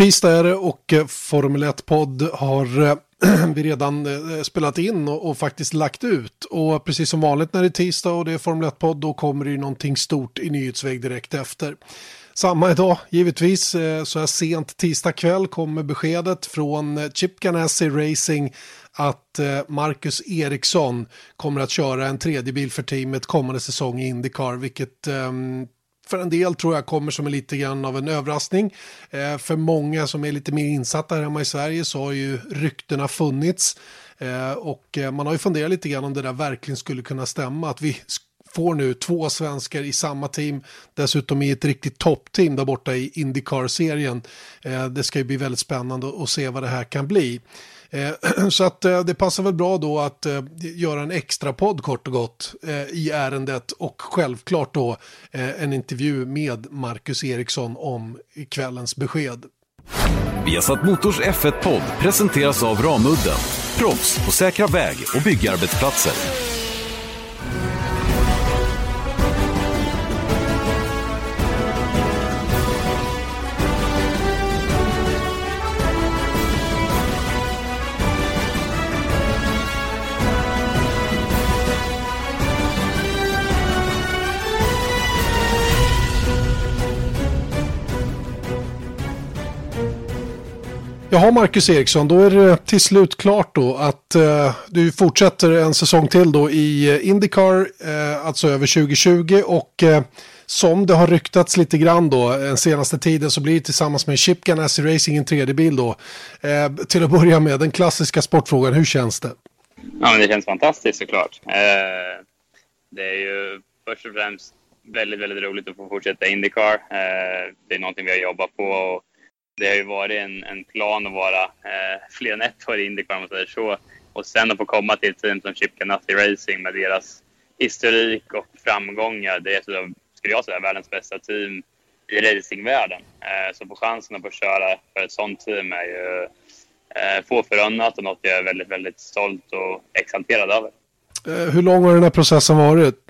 Tisdag är det och eh, Formel 1-podd har eh, vi redan eh, spelat in och, och, faktiskt lagt ut. Och precis som vanligt när det är tisdag och det är Formel 1-podd då kommer det ju någonting stort i nyhetsväg direkt efter. Samma idag, givetvis, så här sent tisdag kväll kommer beskedet från Chip Ganassi Racing att Marcus Eriksson kommer att köra en tredje bil för teamet kommande säsong i Indycar, vilket um, för en del tror jag kommer som en lite grann av en överraskning. Eh, för många som är lite mer insatta här hemma i Sverige så har ju ryktena funnits. Eh, och eh, man har ju funderat lite grann om det där verkligen skulle kunna stämma. Att vi får nu två svenskar i samma team, dessutom i ett riktigt toppteam där borta i Indycar-serien. Eh, det ska ju bli väldigt spännande att se vad det här kan bli. Eh, så att eh, det passar väl bra då att eh, göra en extra podd kort och gott i ärendet och självklart då en intervju med Marcus Eriksson om kvällens besked. Vi har satt Motors F1-podd presenteras av Ramudden. Proffs på säkra väg och byggarbetsplatser. Jaha, Marcus Eriksson, då är det till slut klart då att eh, du fortsätter en säsong till då i eh, Indycar, eh, alltså över 2020 och eh, som det har ryktats lite grann då eh, den senaste tiden så blir det tillsammans med Chip Ganassi Racing en tredje bil då. Eh, till att börja med, den klassiska sportfrågan, hur känns det? Ja, men det känns fantastiskt såklart. Eh, det är ju först och främst väldigt, väldigt roligt att få fortsätta Indycar. Eh, det är någonting vi har jobbat på och det har ju varit en, en plan att vara eh, fler än ett år i Indycar om man säger så. Och sen att få komma till ett team som Chip Ganassi Racing med deras historik och framgångar. Det är, skulle jag säga, världens bästa team i racingvärlden. Eh, så på chansen att få köra för ett sånt team är ju eh, få förunnat och något jag är väldigt, väldigt stolt och exalterad över. Eh, hur lång har den här processen varit?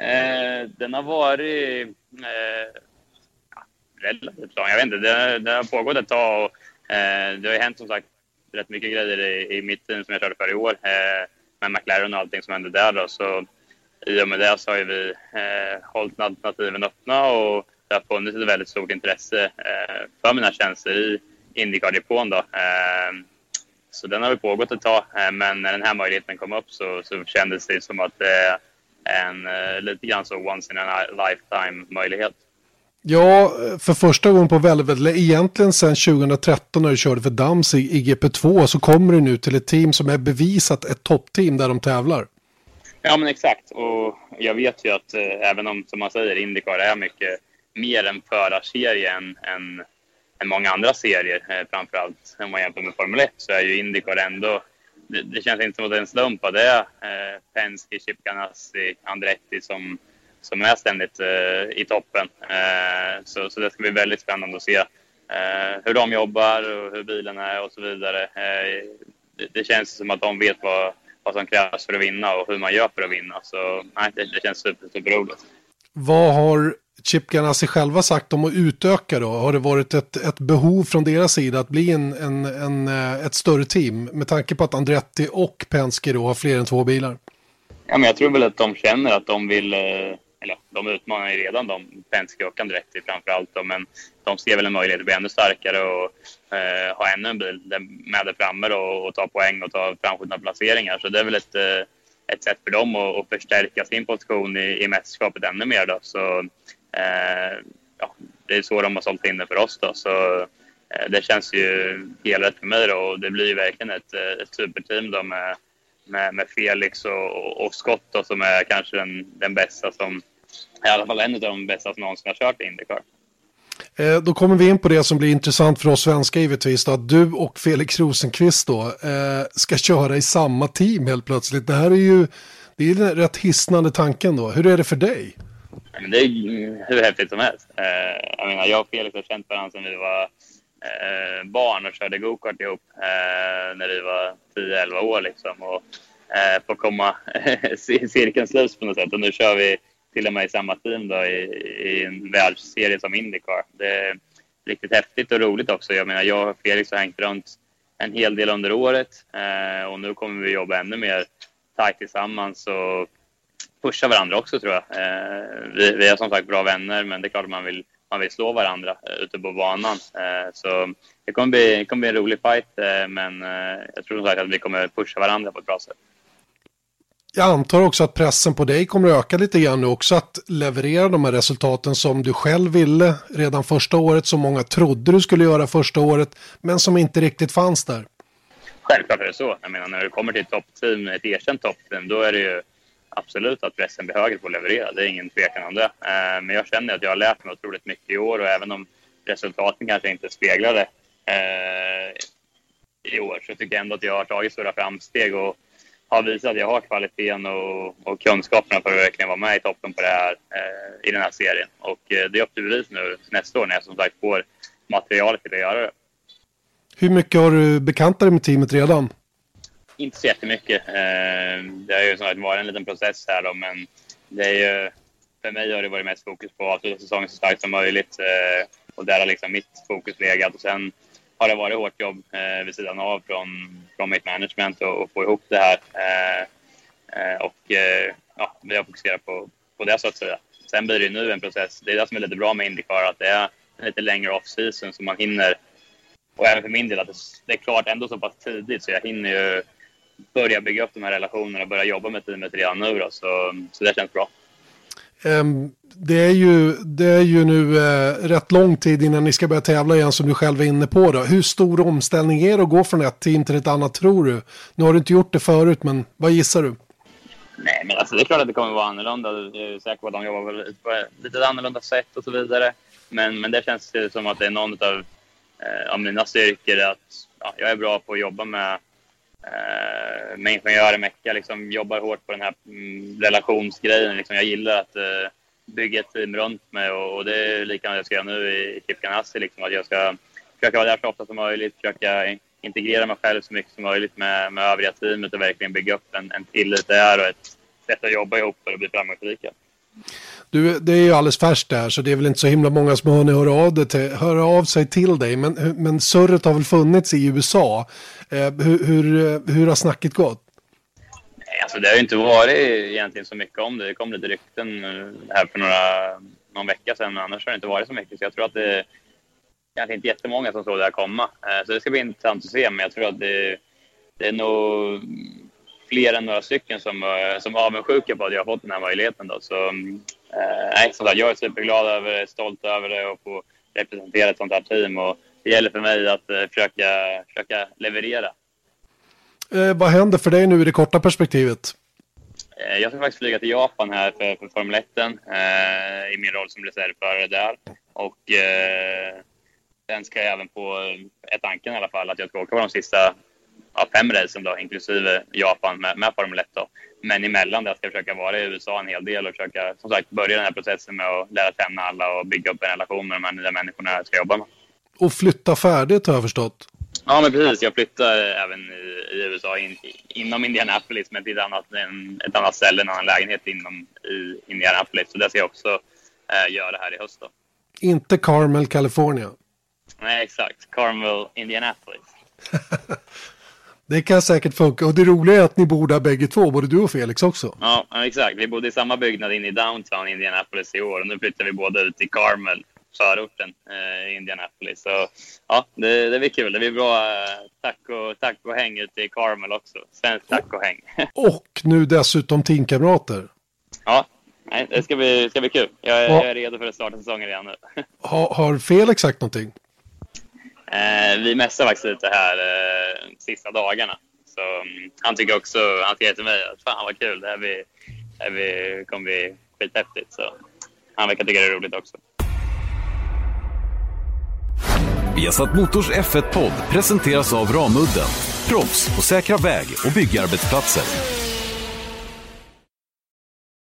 Eh, den har varit eh, relativt lång. Jag vet inte, det, det har pågått ett tag och eh, det har ju hänt som sagt rätt mycket grejer i, i mitt team som jag körde för i år eh, med McLaren och allting som hände där då. Så i och med det så har vi eh, hållit alternativen öppna och det har funnits ett väldigt stort intresse eh, för mina tjänster i Indycar-depån. Eh, så den har väl pågått ett tag, eh, men när den här möjligheten kom upp så, så kändes det som att eh, en eh, lite grann så once in a lifetime möjlighet. Ja, för första gången på väldigt, väldigt egentligen sedan 2013 när du körde för Dams i, i GP2 så kommer du nu till ett team som är bevisat ett toppteam där de tävlar. Ja, men exakt. Och jag vet ju att eh, även om, som man säger, Indycar är mycket mer en förarserie än, än, än många andra serier, eh, framförallt om man jämför med Formel 1, så är ju Indycar ändå det, det, känns inte som att det är en slump att det är eh, Penske, Chip Ganassi, Andretti som, som är ständigt eh, i toppen. Eh, så, så det ska bli väldigt spännande att se eh, hur de jobbar och hur bilen är och så vidare. Eh, det, det, känns som att de vet vad, vad som krävs för att vinna och hur man gör för att vinna. Så nej, det, det känns super, superroligt. Vad har Chip Ganassi själva sagt om att utöka då? Har det varit ett, ett behov från deras sida att bli en, en, en, eh, ett större team med tanke på att Andretti och Penske då har fler än två bilar? Ja, men jag tror väl att de känner att de vill, eh, eller de utmanar ju redan de, Penske och Andretti framför allt, då, men de ser väl en möjlighet att bli ännu starkare och eh, ha ännu en bil med där framme då, och ta poäng och ta framskjutna placeringar. Så det är väl ett, eh, ett sätt för dem att, att förstärka sin position i, i mästerskapet ännu mer. Då. Så Eh, ja, det är så de har sålt in det för oss. Då, så eh, det känns ju helt rätt för mig då, och det blir ju verkligen ett, eh, ett superteam då med, med, med Felix och, och Scott då, som är kanske den, den bästa som, i alla fall en av de bästa som någonsin har kört i Indycar. Eh, då kommer vi in på det som blir intressant för oss svenskar givetvis. Då, att du och Felix Rosenqvist då, eh, ska köra i samma team helt plötsligt. Det här är ju det är den rätt hisnande tanken då. Hur är det för dig? Men det är hur häftigt som helst. Eh, jag menar, jag och Felix har känt varandra sedan vi var eh, barn och körde gokart ihop eh, när vi var 10-11 år. Liksom. Och, eh, få komma cirkeln sluts på något sätt. Och nu kör vi till och med i samma team då, i, i en världsserie som Indycar. Det är riktigt häftigt och roligt också. Jag menar, jag och Felix har hängt runt en hel del under året eh, och nu kommer vi jobba ännu mer tajt tillsammans och pusha varandra också tror jag. Eh, vi, vi, är som sagt bra vänner men det är klart att man vill, man vill slå varandra eh, ute på banan. Eh, så det kommer bli, det kommer bli en rolig fight men jag tror som sagt att vi kommer pusha varandra på ett bra sätt. Jag antar också att pressen på dig kommer att öka lite grann nu också att leverera de här resultaten som du själv ville redan första året, som många trodde du skulle göra första året, men som inte riktigt fanns där. Självklart är det så. Jag menar, när du kommer till ett toppteam, ett erkänt toppteam, då är det ju absolut att pressen blir högre på att leverera. Det är ingen tvekan om det. Eh, men jag känner att jag har lärt mig otroligt mycket i år och även om resultaten kanske inte speglade eh, i år så tycker jag ändå att jag har tagit stora framsteg och har visat att jag har kvaliteten och, och kunskaperna för att verkligen vara med i toppen på det här, eh, i den här serien. Och det är upp till bevis nu nästa år när jag som sagt får materialet till att göra det. Hur mycket har du bekantat dig med teamet redan? Inte så jättemycket. Eh, det har ju snarare varit en liten process här då, men det är ju, för mig har det varit mest fokus på att avsluta säsongen så starkt som möjligt. Eh, och där har liksom mitt fokus legat. Och sen har det varit hårt jobb eh, vid sidan av från, från mitt management och, och få ihop det här. Och ja, vi har fokuserat på, på det så att säga. Sen blir det ju nu en process. Det är det som är lite bra med Indycar, att det är en lite längre off-season så man hinner. Och även för min del att det är klart ändå så pass tidigt så jag hinner ju börja bygga upp de här relationerna och börja jobba med teamet redan nu då, så, så det känns bra. Um, det, är ju, det är ju nu uh, rätt lång tid innan ni ska börja tävla igen som du själv är inne på. Då. Hur stor omställning är det att gå från ett team till ett annat tror du? Nu har du inte gjort det förut, men vad gissar du? Nej, men alltså, det är klart att det kommer vara annorlunda. Jag är säker på att de jobbar på ett lite annorlunda sätt och så vidare. Men, men det känns som att det är någon av, eh, av mina styrkor att ja, jag är bra på att jobba med eh, med ingenjörer, mecka, liksom jobbar hårt på den här mm, relationsgrejen. Liksom, jag gillar att eh, bygga ett team runt mig och, och det är likadant jag ska göra nu i Kip Ganassi. Liksom, att jag ska försöka vara där så ofta som möjligt, försöka integrera mig själv så mycket som möjligt med, med övriga teamet och verkligen bygga upp en, en tillit där och ett sätt att jobba ihop för att bli framgångsrika. Du, det är ju alldeles färskt där så det är väl inte så himla många som har hunnit höra av, det till, höra av sig till dig. Men, men surret har väl funnits i USA. Eh, hur, hur, hur har snacket gått? Nej, alltså det har ju inte varit egentligen så mycket om det. Det kom lite rykten eh, här för några, någon vecka sedan, men annars har det inte varit så mycket. Så jag tror att det är kanske inte jättemånga som såg det här komma. Eh, så det ska bli intressant att se, men jag tror att det, det är nog fler än några stycken som, eh, som är avundsjuka på att jag har fått den här möjligheten. Då. Så, eh, som sagt, jag är superglad över det, stolt över det och få representera ett sånt här team. Och det gäller för mig att eh, försöka, försöka leverera. Eh, vad händer för dig nu i det korta perspektivet? Eh, jag ska faktiskt flyga till Japan här för, för Formel 1 eh, i min roll som reservförare där. Och eh, sen ska jag även på ett tanken i alla fall att jag ska åka på de sista ja, fem racen då, inklusive Japan med, med Formel 1 då. Men emellan det ska jag försöka vara i USA en hel del och försöka som sagt börja den här processen med att lära känna alla och bygga upp en relation med de här nya människorna jag ska jobba med. Och flytta färdigt har jag förstått. Ja, men precis. Jag flyttar även i, i USA in, inom Indianapolis, men till ett annat, en, ett annat ställe, en annan lägenhet inom i Indianapolis. Så det ska jag också eh, göra här i höst. Då. Inte Carmel, California? Nej, exakt. Carmel, Indianapolis. Det kan säkert funka. Och det roliga är att ni bor där bägge två, både du och Felix också. Ja, exakt. Vi bodde i samma byggnad inne i downtown Indianapolis i år och nu flyttar vi båda ut i Carmel, förorten eh, Indianapolis. Så ja, det, det blir kul. Det blir bra eh, taco, taco-häng ute i Carmel också. Svenskt taco-häng. och nu dessutom teamkamrater. Ja, nej, det ska bli, ska bli kul. Jag är, ja. jag är redo för att starta säsongen redan nu. har, har Felix sagt någonting? Eh, vi mässar faktiskt lite här eh, sista dagarna. Så, mm, han tycker också, han skrev till mig att fan vad kul, det här, blir, här blir, kommer bli skithäftigt. Så han verkar tycka det är roligt också. Vi har satt Motors F1-podd presenteras av Ramudden. Proffs på säkra väg och byggarbetsplatser.